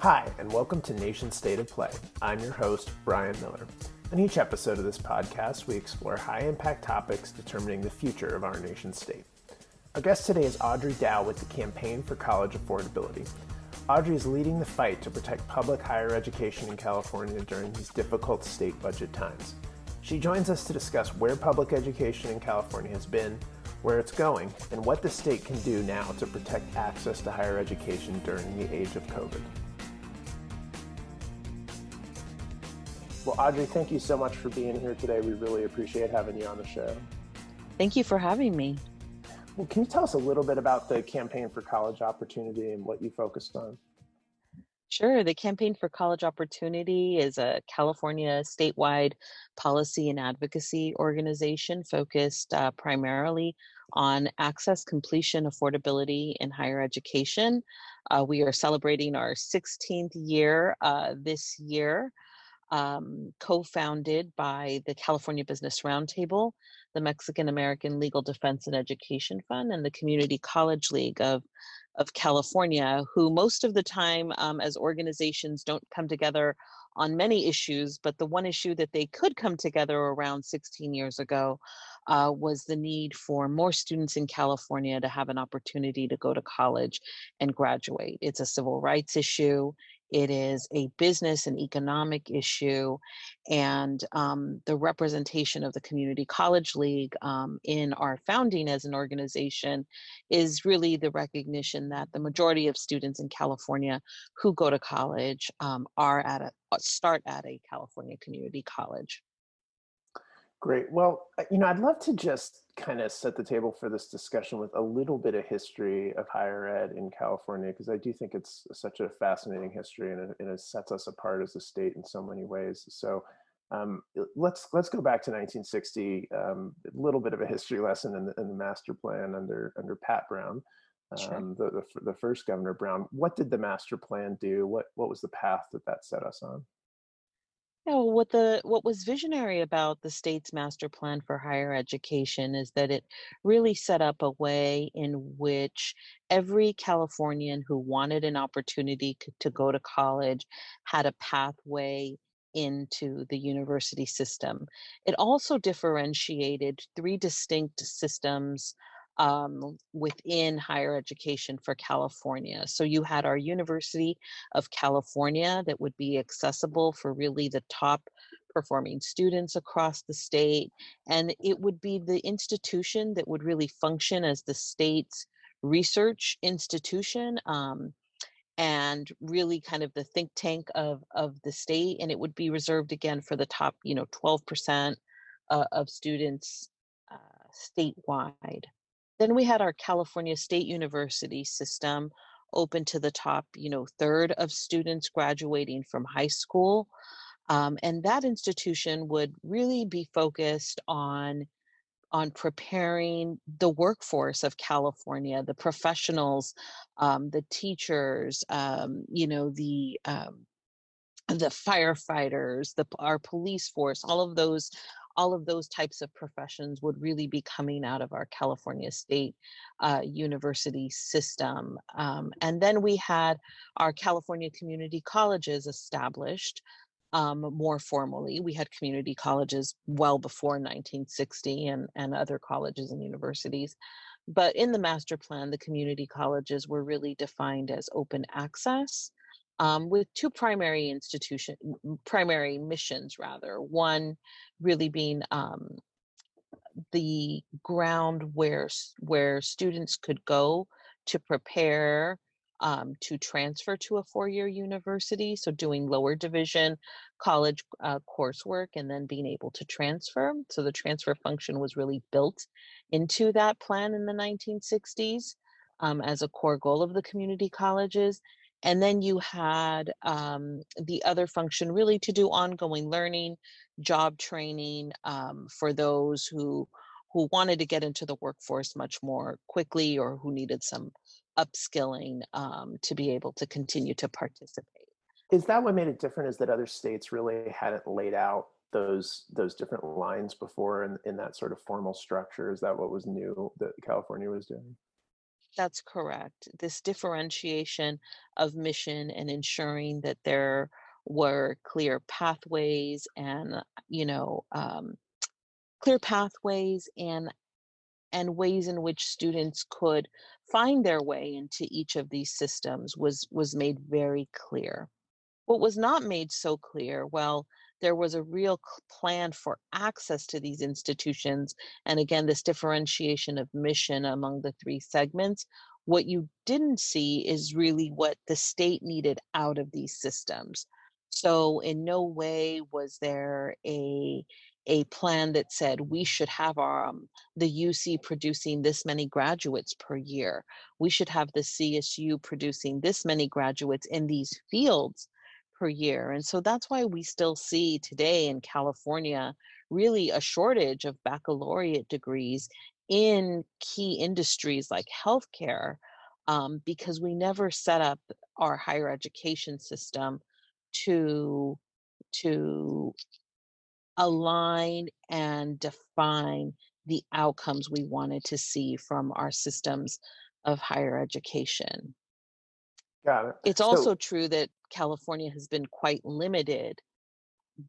Hi, and welcome to Nation State of Play. I'm your host, Brian Miller. In each episode of this podcast, we explore high impact topics determining the future of our nation state. Our guest today is Audrey Dow with the Campaign for College Affordability. Audrey is leading the fight to protect public higher education in California during these difficult state budget times. She joins us to discuss where public education in California has been, where it's going, and what the state can do now to protect access to higher education during the age of COVID. Well, Audrey, thank you so much for being here today. We really appreciate having you on the show. Thank you for having me. Well, can you tell us a little bit about the Campaign for College Opportunity and what you focused on? Sure. The Campaign for College Opportunity is a California statewide policy and advocacy organization focused uh, primarily on access, completion, affordability in higher education. Uh, we are celebrating our 16th year uh, this year um, co-founded by the California Business Roundtable, the Mexican American Legal Defense and Education Fund, and the Community College League of, of California, who most of the time um, as organizations don't come together on many issues, but the one issue that they could come together around 16 years ago uh, was the need for more students in California to have an opportunity to go to college and graduate. It's a civil rights issue. It is a business and economic issue, and um, the representation of the Community College League um, in our founding as an organization is really the recognition that the majority of students in California who go to college um, are at a start at a California community college. Great. Well, uh, you know, I'd love to just kind of set the table for this discussion with a little bit of history of higher ed in California, because I do think it's such a fascinating history and it, and it, sets us apart as a state in so many ways. So um, let's let's go back to 1960. Um, a little bit of a history lesson in the, in the master plan under under Pat Brown, um, sure. the, the the first Governor Brown. What did the master plan do? What what was the path that that set us on? Well, what the what was visionary about the state's master plan for higher education is that it really set up a way in which every Californian who wanted an opportunity to go to college had a pathway into the university system. It also differentiated three distinct systems um, within higher education for California. So you had our University of California that would be accessible for really the top performing students across the state. And it would be the institution that would really function as the state's research institution. Um, and really kind of the think tank of of the state and it would be reserved again for the top you know 12% uh, of students uh, statewide then we had our California State University system open to the top, you know, third of students graduating from high school. Um, and that institution would really be focused on on preparing the workforce of California, the professionals, um, the teachers, um, you know, the um, the firefighters, the our police force, all of those all of those types of professions would really be coming out of our California State uh, University system. Um, and then we had our California community colleges established um, more formally. We had community colleges well before 1960 and, and other colleges and universities. But in the master plan, the community colleges were really defined as open access um, with two primary institution, primary missions rather. One really being um, the ground where where students could go to prepare um, to transfer to a four-year university. So doing lower division college uh, coursework and then being able to transfer. So the transfer function was really built into that plan in the 1960s um, as a core goal of the community colleges. And then you had um, the other function really to do ongoing learning, job training um, for those who who wanted to get into the workforce much more quickly or who needed some upskilling um, to be able to continue to participate. Is that what made it different? Is that other states really hadn't laid out those those different lines before in, in that sort of formal structure? Is that what was new that California was doing? That's correct. This differentiation of mission and ensuring that there were clear pathways and, you know, um, clear pathways and and ways in which students could find their way into each of these systems was was made very clear. What was not made so clear, well, there was a real plan for access to these institutions, and again, this differentiation of mission among the three segments. What you didn't see is really what the state needed out of these systems. So, in no way was there a a plan that said we should have our um, the UC producing this many graduates per year. We should have the CSU producing this many graduates in these fields per year. And so that's why we still see today in California really a shortage of baccalaureate degrees in key industries like healthcare um, because we never set up our higher education system to to align and define the outcomes we wanted to see from our systems of higher education. Got it. It's So also true that California has been quite limited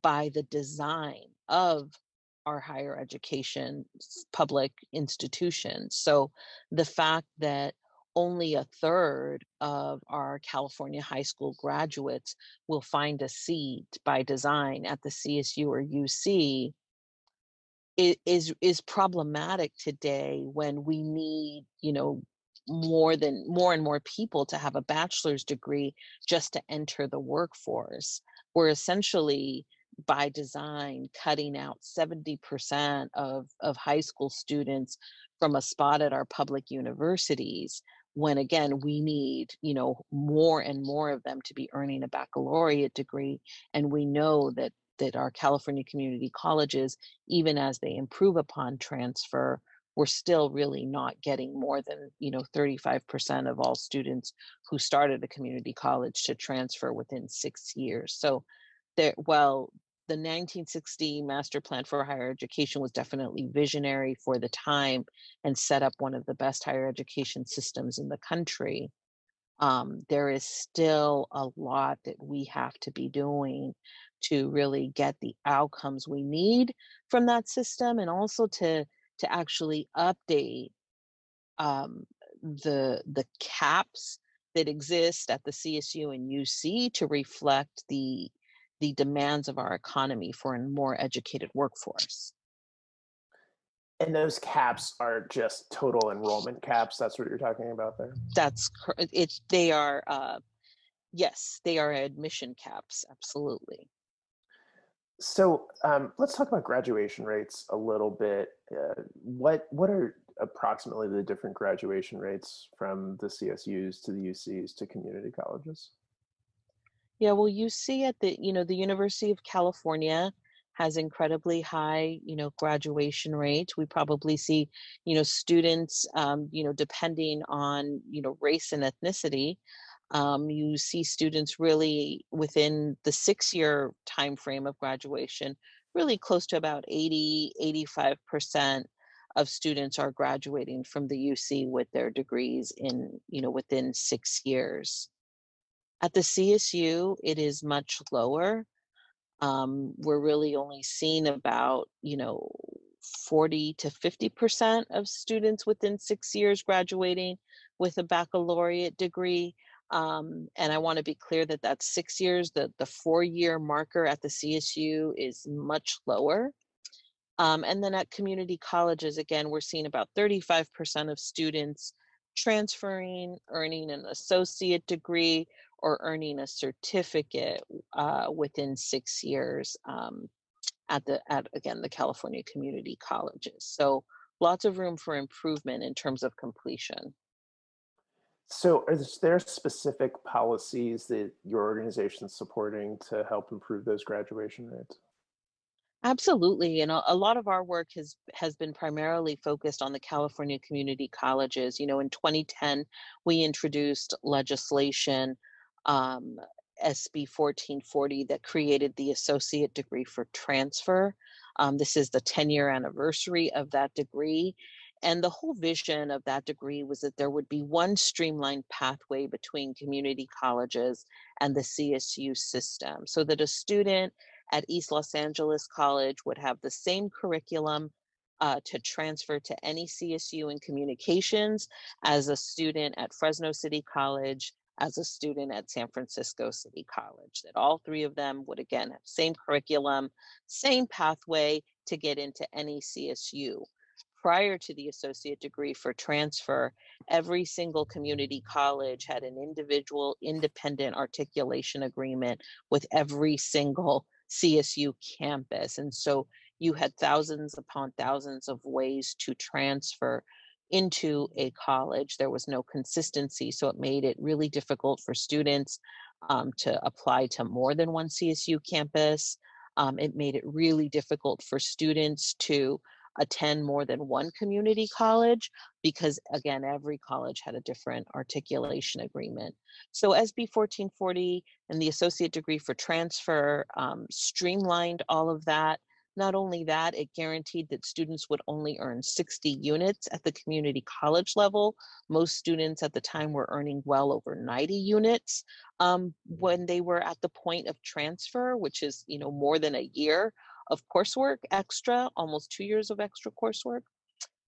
by the design of our higher education public institutions. So the fact that only a third of our California high school graduates will find a seat by design at the CSU or UC is is problematic today when we need you know more than more and more people to have a bachelor's degree just to enter the workforce. We're essentially by design cutting out 70% of of high school students from a spot at our public universities when again we need you know more and more of them to be earning a baccalaureate degree. And we know that that our California community colleges even as they improve upon transfer, we're still really not getting more than, you know, 35% of all students who started a community college to transfer within six years. So there, while the 1960 master plan for higher education was definitely visionary for the time and set up one of the best higher education systems in the country um, there is still a lot that we have to be doing to really get the outcomes we need from that system and also to to actually update um, the the caps that exist at the CSU and UC to reflect the the demands of our economy for a more educated workforce. and those caps are just total enrollment caps. That's what you're talking about there. That's cor- it. They are uh, yes, they are admission caps. Absolutely. So um, let's talk about graduation rates a little bit. Uh, what what are approximately the different graduation rates from the CSUs to the UCs to community colleges? Yeah, well, you see at the, you know, the University of California has incredibly high, you know, graduation rate. We probably see, you know, students, um, you know, depending on, you know, race and ethnicity, um, you see students really within the six-year time frame of graduation, really close to about 80, 85% of students are graduating from the UC with their degrees in, you know, within six years. At the CSU, it is much lower. Um, we're really only seeing about, you know, 40 to 50% of students within six years graduating with a baccalaureate degree. Um, and I want to be clear that that's six years. The, the four year marker at the CSU is much lower. Um, and then at community colleges, again, we're seeing about 35% of students transferring, earning an associate degree, or earning a certificate uh, within six years um, at the at again the California community colleges. So lots of room for improvement in terms of completion. So are there specific policies that your organization is supporting to help improve those graduation rates? Absolutely, and a, a lot of our work has has been primarily focused on the California community colleges. You know, in 2010, we introduced legislation, um, SB 1440, that created the associate degree for transfer. Um, this is the 10 year anniversary of that degree, and the whole vision of that degree was that there would be one streamlined pathway between community colleges and the CSU system so that a student at East Los Angeles College would have the same curriculum uh, to transfer to any CSU in communications as a student at Fresno City College, as a student at San Francisco City College, that all three of them would again have same curriculum, same pathway to get into any CSU. Prior to the associate degree for transfer, every single community college had an individual independent articulation agreement with every single CSU campus. And so you had thousands upon thousands of ways to transfer into a college. There was no consistency, so it made it really difficult for students um, to apply to more than one CSU campus. Um, it made it really difficult for students to attend more than one community college because again every college had a different articulation agreement. So sb 1440 and the associate degree for transfer um, streamlined all of that. Not only that, it guaranteed that students would only earn 60 units at the community college level. Most students at the time were earning well over 90 units um, when they were at the point of transfer, which is you know more than a year of coursework extra, almost two years of extra coursework.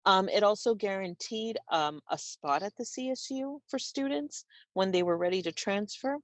Um, it also guaranteed um, a spot at the CSU for students when they were ready to transfer.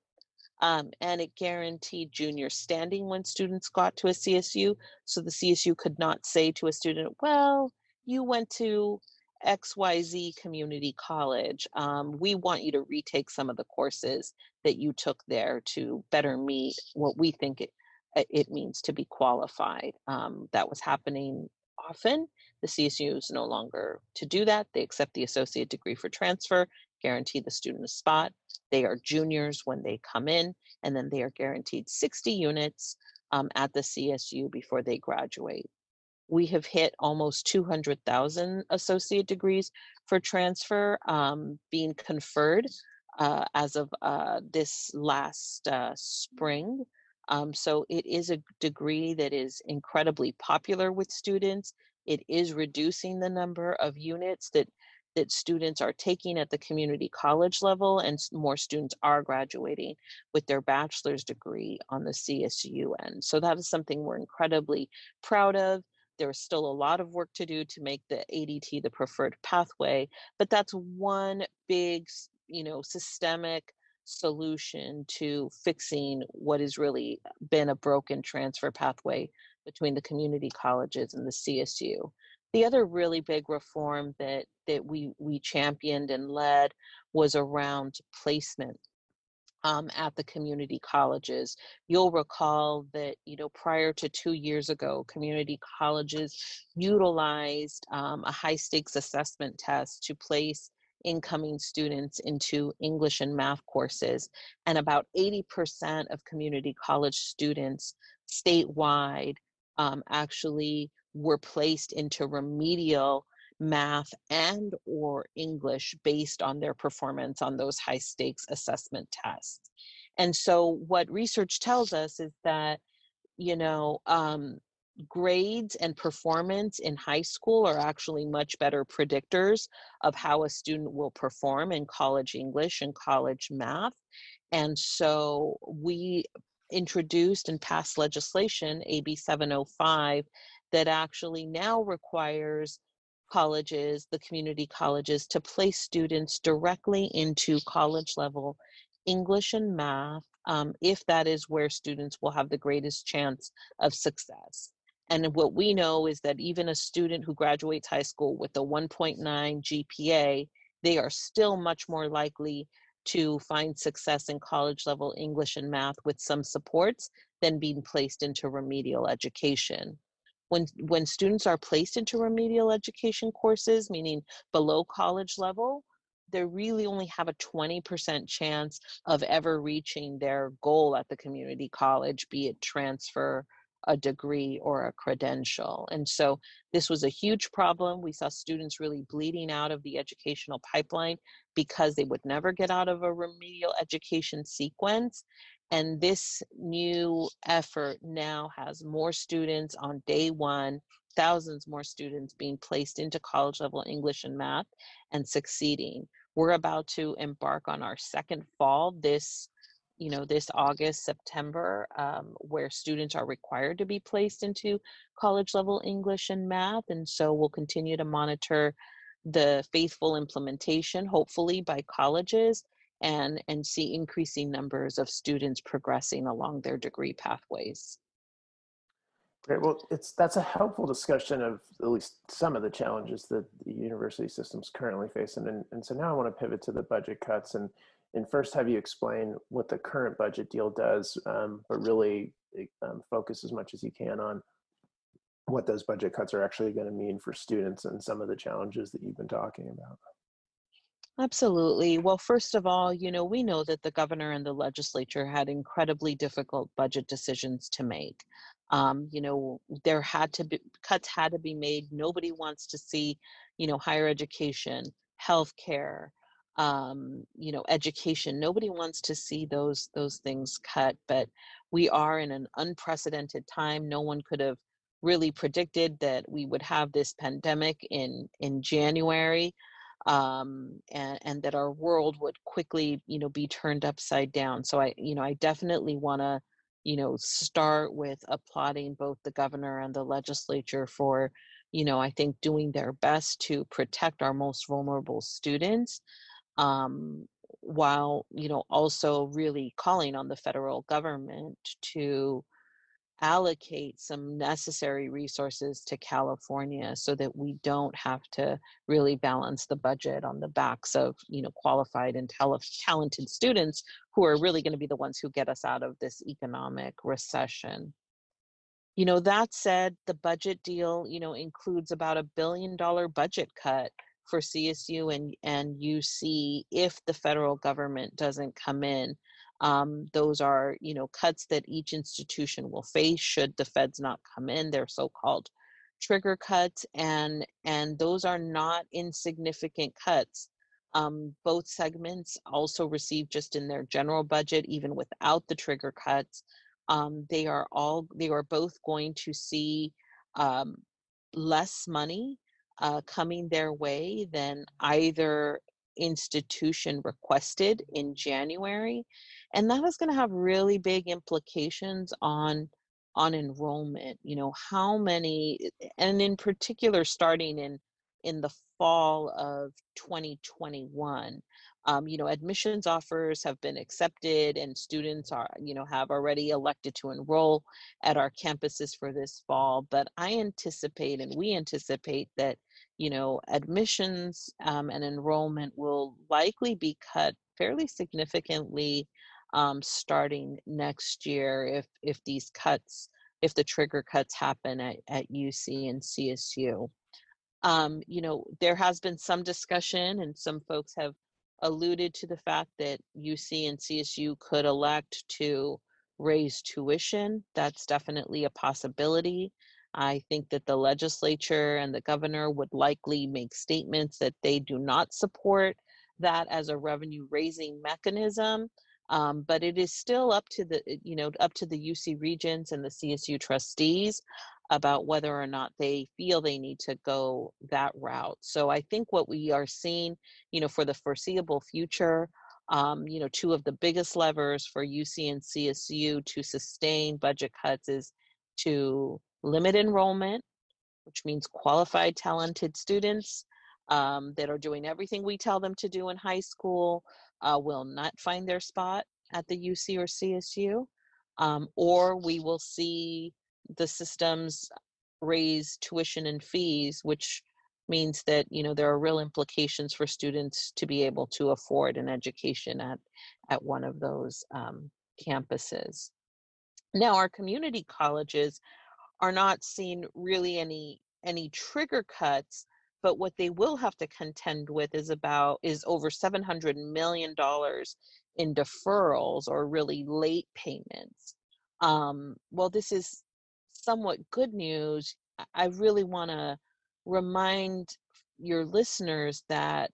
Um, and it guaranteed junior standing when students got to a CSU. So the CSU could not say to a student, well, you went to XYZ Community College. Um, we want you to retake some of the courses that you took there to better meet what we think it, it means to be qualified. Um, that was happening often. The CSU is no longer to do that. They accept the associate degree for transfer, guarantee the student a spot. They are juniors when they come in, and then they are guaranteed 60 units um, at the CSU before they graduate. We have hit almost 200,000 associate degrees for transfer um, being conferred uh, as of uh, this last uh, spring. Um, so it is a degree that is incredibly popular with students. It is reducing the number of units that that students are taking at the community college level and more students are graduating with their bachelor's degree on the CSU end. So that is something we're incredibly proud of. There's still a lot of work to do to make the ADT the preferred pathway, but that's one big, you know, systemic solution to fixing what has really been a broken transfer pathway between the community colleges and the CSU. The other really big reform that that we we championed and led was around placement um, at the community colleges. You'll recall that you know prior to two years ago, community colleges utilized um, a high stakes assessment test to place incoming students into English and math courses, and about 80% of community college students statewide um, actually were placed into remedial math and or english based on their performance on those high stakes assessment tests. And so what research tells us is that you know um, grades and performance in high school are actually much better predictors of how a student will perform in college english and college math and so we introduced and passed legislation ab 705 that actually now requires colleges, the community colleges, to place students directly into college level English and math um, if that is where students will have the greatest chance of success. And what we know is that even a student who graduates high school with a 1.9 GPA, they are still much more likely to find success in college level English and math with some supports than being placed into remedial education. When when students are placed into remedial education courses meaning below college level they really only have a 20% chance of ever reaching their goal at the community college be it transfer a degree or a credential. And so this was a huge problem. We saw students really bleeding out of the educational pipeline because they would never get out of a remedial education sequence. And this new effort now has more students on day one thousands more students being placed into college level English and math and succeeding. We're about to embark on our second fall this you know this august september um, where students are required to be placed into college level english and math and so we'll continue to monitor the faithful implementation hopefully by colleges and and see increasing numbers of students progressing along their degree pathways Great. Well, it's that's a helpful discussion of at least some of the challenges that the university system's currently facing. And, and so now I want to pivot to the budget cuts and and first have you explain what the current budget deal does, um, but really um, focus as much as you can on what those budget cuts are actually going to mean for students and some of the challenges that you've been talking about. Absolutely. Well, first of all, you know, we know that the governor and the legislature had incredibly difficult budget decisions to make. Um, you know, there had to be cuts had to be made. Nobody wants to see, you know, higher education, healthcare, um, you know, education. Nobody wants to see those those things cut, but we are in an unprecedented time. No one could have really predicted that we would have this pandemic in in January um, and, and that our world would quickly, you know, be turned upside down. So I, you know, I definitely want to, you know, start with applauding both the governor and the legislature for, you know, I think doing their best to protect our most vulnerable students, um, while, you know, also really calling on the federal government to allocate some necessary resources to California so that we don't have to really balance the budget on the backs of you know qualified and talented students who are really going to be the ones who get us out of this economic recession. You know that said, the budget deal you know includes about a billion dollar budget cut for CSU and and UC if the federal government doesn't come in um, those are, you know, cuts that each institution will face should the feds not come in. They're so-called trigger cuts, and and those are not insignificant cuts. Um, both segments also receive just in their general budget, even without the trigger cuts. Um, they are all they are both going to see um, less money uh, coming their way than either institution requested in January and that is going to have really big implications on on enrollment you know how many and in particular starting in in the fall of 2021 um, you know admissions offers have been accepted and students are you know have already elected to enroll at our campuses for this fall but i anticipate and we anticipate that you know admissions um, and enrollment will likely be cut fairly significantly um, starting next year if if these cuts if the trigger cuts happen at, at UC and CSU. Um, you know, there has been some discussion and some folks have alluded to the fact that UC and CSU could elect to raise tuition. That's definitely a possibility. I think that the legislature and the governor would likely make statements that they do not support that as a revenue raising mechanism. Um, but it is still up to the, you know, up to the UC regents and the CSU trustees about whether or not they feel they need to go that route. So I think what we are seeing, you know, for the foreseeable future, um, you know, two of the biggest levers for UC and CSU to sustain budget cuts is to limit enrollment, which means qualified, talented students um, that are doing everything we tell them to do in high school, uh, will not find their spot at the UC or CSU, um, or we will see the systems raise tuition and fees, which means that you know there are real implications for students to be able to afford an education at at one of those um, campuses. Now, our community colleges are not seeing really any any trigger cuts but what they will have to contend with is about is over 700 million dollars in deferrals or really late payments um, well this is somewhat good news i really want to remind your listeners that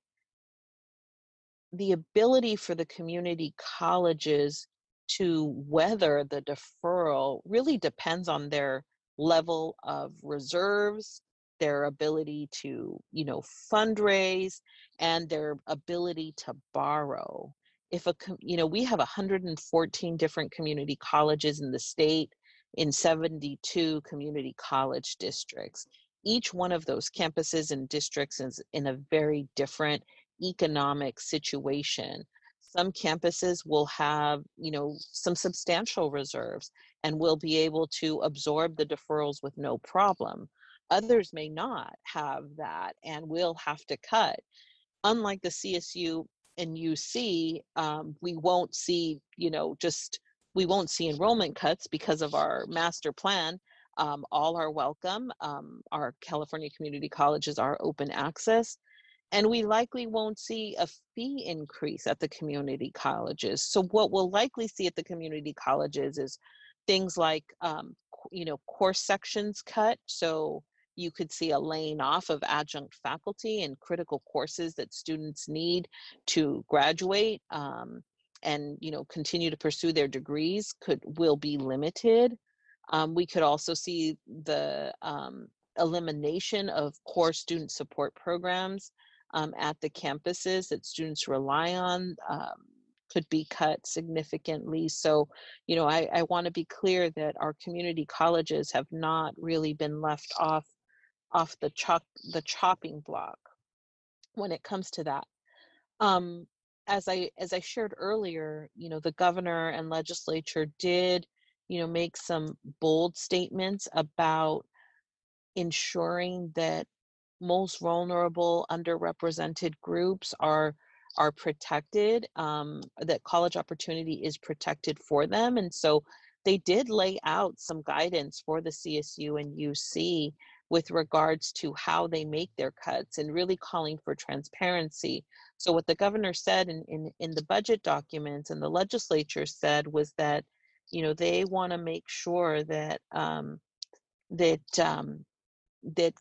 the ability for the community colleges to weather the deferral really depends on their level of reserves, their ability to, you know, fundraise, and their ability to borrow. If a, you know, we have 114 different community colleges in the state in 72 community college districts. Each one of those campuses and districts is in a very different economic situation. Some campuses will have, you know, some substantial reserves and will be able to absorb the deferrals with no problem. Others may not have that and will have to cut. Unlike the CSU and UC, um, we won't see, you know, just we won't see enrollment cuts because of our master plan. Um, all are welcome. Um, our California community colleges are open access. And we likely won't see a fee increase at the community colleges. So, what we'll likely see at the community colleges is things like, um, you know, course sections cut. So, you could see a laying off of adjunct faculty and critical courses that students need to graduate. Um, and you know continue to pursue their degrees could will be limited. Um, we could also see the um, elimination of core student support programs um, at the campuses that students rely on um, could be cut significantly. So you know i, I want to be clear that our community colleges have not really been left off off the chop the chopping block when it comes to that. Um, as I as I shared earlier, you know, the governor and legislature did, you know, make some bold statements about ensuring that most vulnerable, underrepresented groups are are protected, um, that college opportunity is protected for them, and so they did lay out some guidance for the CSU and UC with regards to how they make their cuts and really calling for transparency. So what the governor said in, in, in the budget documents and the legislature said was that, you know, they want to make sure that um, that um, that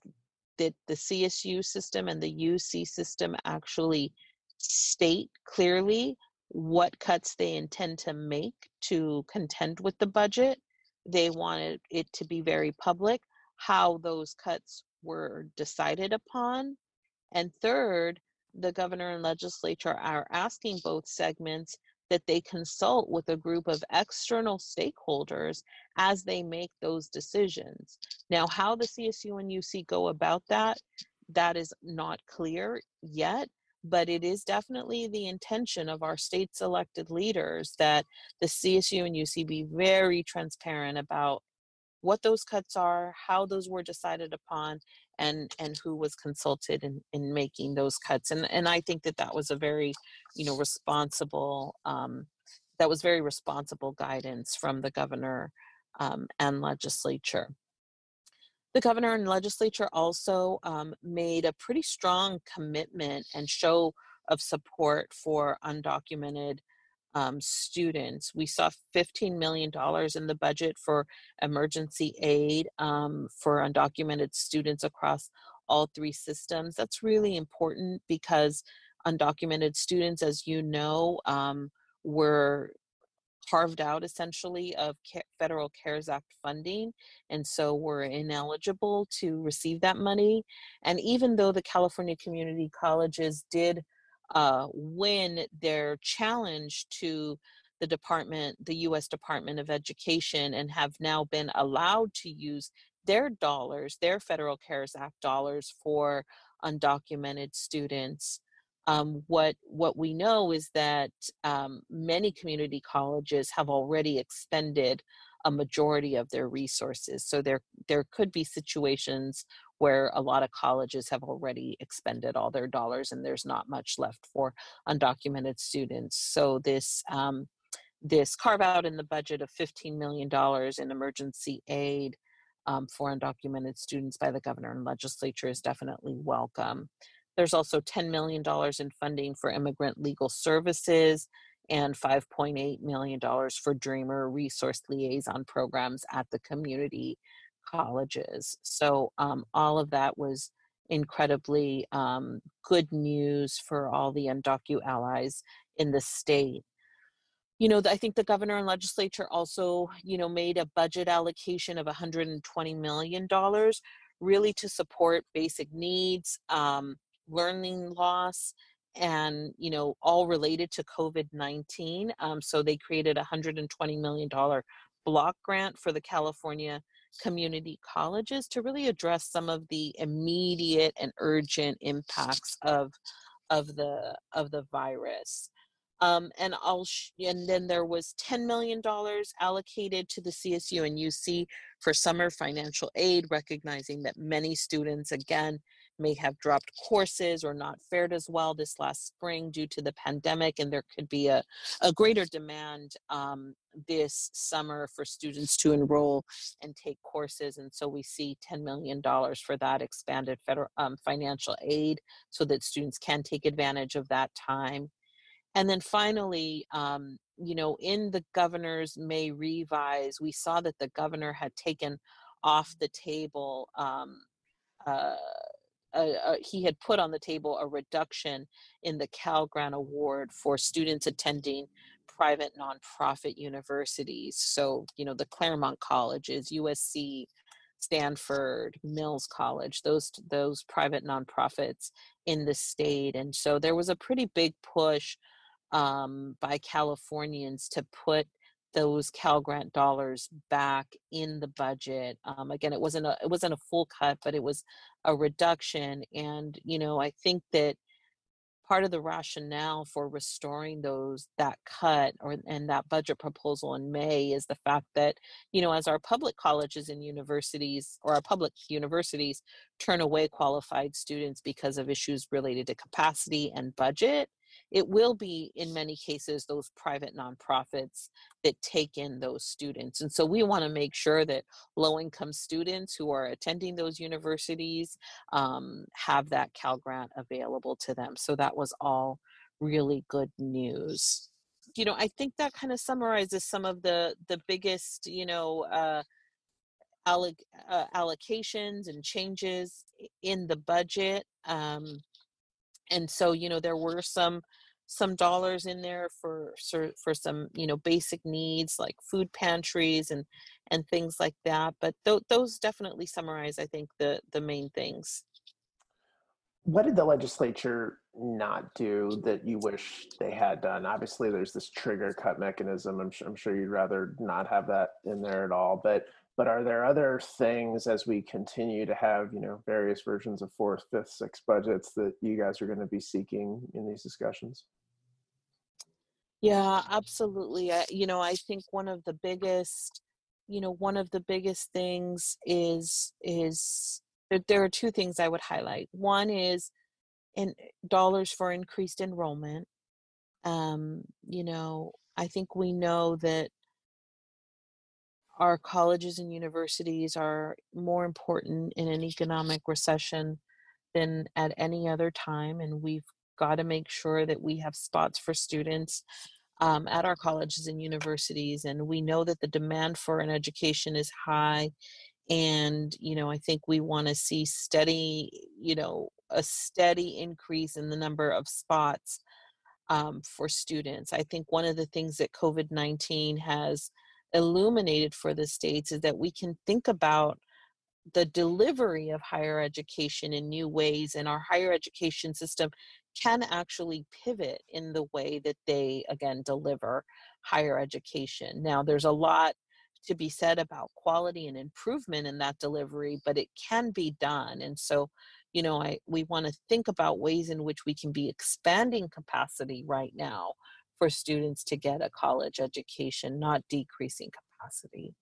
that the CSU system and the UC system actually state clearly what cuts they intend to make to contend with the budget. They wanted it to be very public how those cuts were decided upon. And third, the governor and legislature are asking both segments that they consult with a group of external stakeholders as they make those decisions. Now, how the CSU and UC go about that, that is not clear yet, but it is definitely the intention of our state's elected leaders that the CSU and UC be very transparent about what those cuts are, how those were decided upon, and and who was consulted in, in making those cuts. And and I think that that was a very, you know, responsible. Um, that was very responsible guidance from the governor um, and legislature. The governor and legislature also um, made a pretty strong commitment and show of support for undocumented um, students. We saw $15 million in the budget for emergency aid um, for undocumented students across all three systems. That's really important because undocumented students, as you know, um, were carved out essentially of federal CARES Act funding, and so were ineligible to receive that money. And even though the California community colleges did uh, win their challenge to the department, the U.S. Department of Education, and have now been allowed to use their dollars, their federal CARES Act dollars for undocumented students. Um, what what we know is that um, many community colleges have already expended a majority of their resources. So there there could be situations where a lot of colleges have already expended all their dollars and there's not much left for undocumented students. So this um, this carve out in the budget of $15 million in emergency aid um, for undocumented students by the governor and legislature is definitely welcome. There's also $10 million in funding for immigrant legal services and $5.8 million for Dreamer resource liaison programs at the community colleges. So um, all of that was incredibly um, good news for all the undocu allies in the state. you know, I think the governor and legislature also, you know, made a budget allocation of $120 million really to support basic needs, um, learning loss, and, you know, all related to COVID 19. Um, so they created a $120 million block grant for the California community colleges to really address some of the immediate and urgent impacts of of the of the virus. Um, and I'll sh- and then there was $10 million allocated to the CSU and UC for summer financial aid, recognizing that many students again may have dropped courses or not fared as well this last spring due to the pandemic, and there could be a, a greater demand um, this summer for students to enroll and take courses. And so we see $10 million for that expanded federal um, financial aid so that students can take advantage of that time. And then finally, um, you know, in the governor's May revise, we saw that the governor had taken off the table. Um, uh, uh, uh, he had put on the table a reduction in the Cal Grant Award for students attending private nonprofit universities. So, you know, the Claremont colleges, USC, Stanford, Mills College, those those private nonprofits in the state. And so there was a pretty big push um, by Californians to put those Cal Grant dollars back in the budget. Um, again, it wasn't a it wasn't a full cut, but it was a reduction. And you know, I think that part of the rationale for restoring those that cut or and that budget proposal in May is the fact that you know as our public colleges and universities or our public universities turn away qualified students because of issues related to capacity and budget it will be in many cases those private nonprofits that take in those students and so we want to make sure that low income students who are attending those universities um, have that cal grant available to them so that was all really good news. You know i think that kind of summarizes some of the the biggest you know uh, alloc- uh, allocations and changes in the budget um, and so you know there were some some dollars in there for for some you know basic needs like food pantries and and things like that but th- those definitely summarize i think the the main things. What did the legislature not do that you wish they had done? Obviously there's this trigger cut mechanism. I'm, I'm sure you'd rather not have that in there at all but but are there other things as we continue to have you know various versions of fourth fifth sixth budgets that you guys are going to be seeking in these discussions yeah absolutely I, you know i think one of the biggest you know one of the biggest things is is there are two things i would highlight. One is in dollars for increased enrollment. Um you know i think we know that our colleges and universities are more important in an economic recession than at any other time and we've got to make sure that we have spots for students um, at our colleges and universities and we know that the demand for an education is high and you know i think we want to see steady you know a steady increase in the number of spots um, for students. I think one of the things that covid-19 has illuminated for the states is that we can think about the delivery of higher education in new ways and our higher education system can actually pivot in the way that they again deliver higher education now there's a lot to be said about quality and improvement in that delivery but it can be done and so you know i we want to think about ways in which we can be expanding capacity right now for students to get a college education, not decreasing capacity.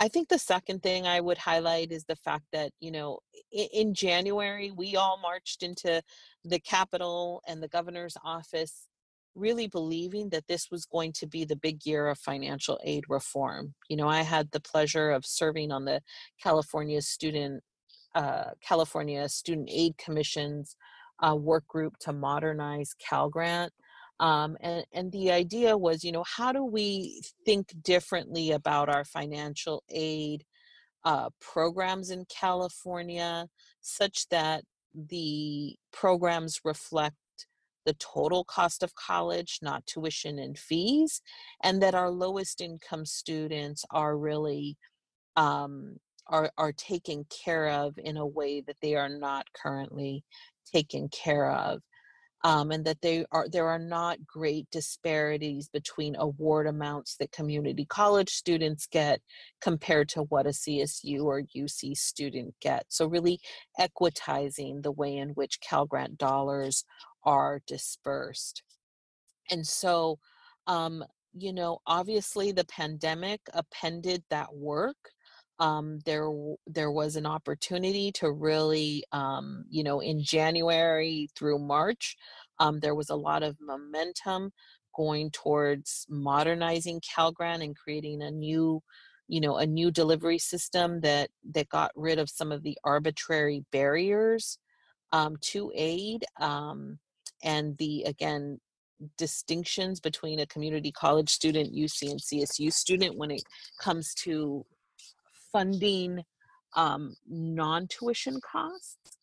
I think the second thing I would highlight is the fact that, you know, in, January, we all marched into the Capitol and the governor's office, really believing that this was going to be the big year of financial aid reform. You know, I had the pleasure of serving on the California Student uh, California Student Aid Commission's uh, work group to modernize Cal Grant. Um, and, and the idea was, you know, how do we think differently about our financial aid uh, programs in California such that the programs reflect the total cost of college, not tuition and fees, and that our lowest income students are really um, are are taken care of in a way that they are not currently taken care of um, and that they are there are not great disparities between award amounts that community college students get compared to what a CSU or UC student gets. So really equitizing the way in which Cal Grant dollars are dispersed. And so, um, you know, obviously the pandemic appended that work um, there there was an opportunity to really um, you know in January through March um, there was a lot of momentum going towards modernizing CalGrant and creating a new you know a new delivery system that that got rid of some of the arbitrary barriers um, to aid um, and the again distinctions between a community college student UC and CSU student when it comes to funding um, non-tuition costs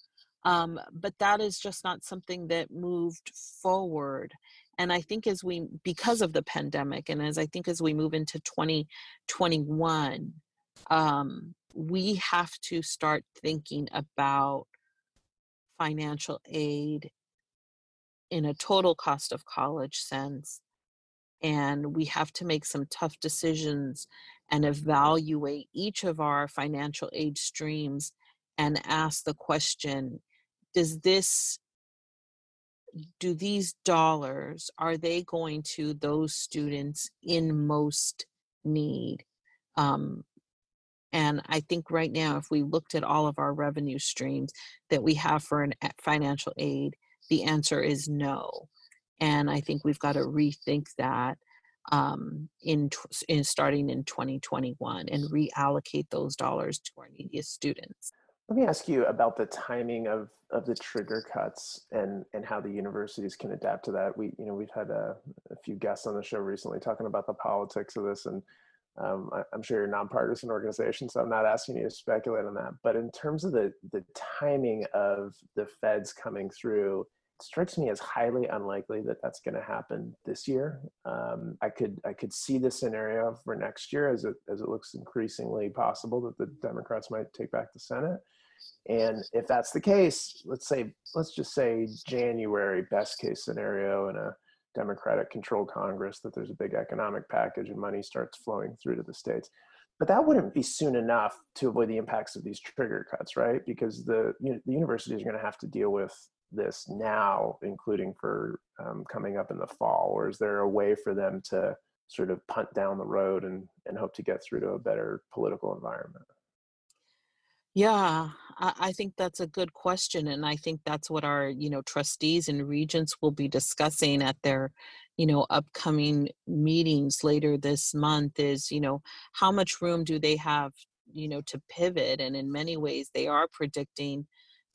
um, but that is just not something that moved forward. And i think as we because of the pandemic and as i think as we move into 2021 um, we have to start thinking about financial aid in a total cost of college sense and we have to make some tough decisions and evaluate each of our financial aid streams and ask the question does this do these dollars are they going to those students in most need? Um, and i think right now if we looked at all of our revenue streams that we have for an financial aid the answer is no. And i think we've got to rethink that um, in, in starting in 2021 and reallocate those dollars to our neediest students. Let me ask you about the timing of, of the trigger cuts and, and how the universities can adapt to that. We, you know, we've had a, a few guests on the show recently talking about the politics of this and um, I, am sure you're a nonpartisan organization, so I'm not asking you to speculate on that. But in terms of the, the timing of the feds coming through strikes me as highly unlikely that that's going to happen this year. Um, I could I could see the scenario for next year as it as it looks increasingly possible that the Democrats might take back the Senate. And if that's the case, let's say let's just say January best case scenario in a Democratic controlled Congress that there's a big economic package and money starts flowing through to the states. But that wouldn't be soon enough to avoid the impacts of these trigger cuts, right? Because the you know, the universities are going to have to deal with this now, including for um, coming up in the fall? Or is there a way for them to sort of punt down the road and, and hope to get through to a better political environment? Yeah, I think that's a good question. And I think that's what our, you know, trustees and regents will be discussing at their, you know, upcoming meetings later this month is, you know, how much room do they have, you know, to pivot? And in many ways, they are predicting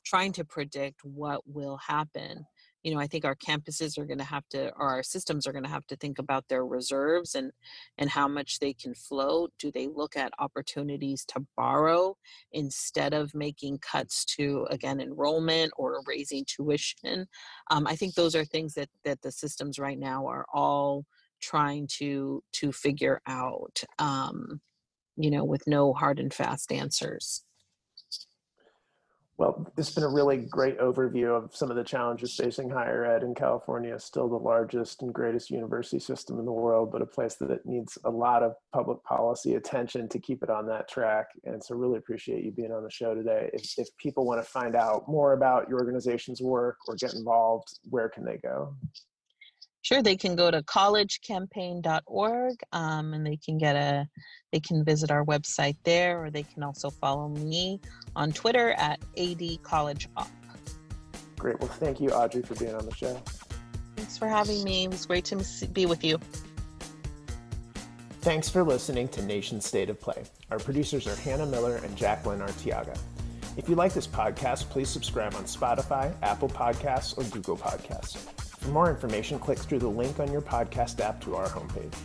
trying to predict what will happen. You know i think our campuses are going to have to or our systems are going to have to think about their reserves and and how much they can flow. Do they look at opportunities to borrow instead of making cuts to again enrollment or raising tuition? Um, i think those are things that that the systems right now are all trying to to figure out um, you know with no hard and fast answers well, this has been a really great overview of some of the challenges facing higher ed in California. Still the largest and greatest university system in the world, but a place that needs a lot of public policy attention to keep it on that track. And so, really appreciate you being on the show today. If, if people want to find out more about your organization's work or get involved, where can they go? Sure, they can go to collegecampaign.org um, and they can get a, they can visit our website there, or they can also follow me on Twitter at adcollegeop Great. Well, thank you, Audrey, for being on the show. Thanks for having me. It was great to be with you. Thanks for listening to Nation State of Play. Our producers are Hannah Miller and Jacqueline Artiaga. If you like this podcast, please subscribe on Spotify, Apple Podcasts, or Google Podcasts. For more information, click through the link on your podcast app to our homepage.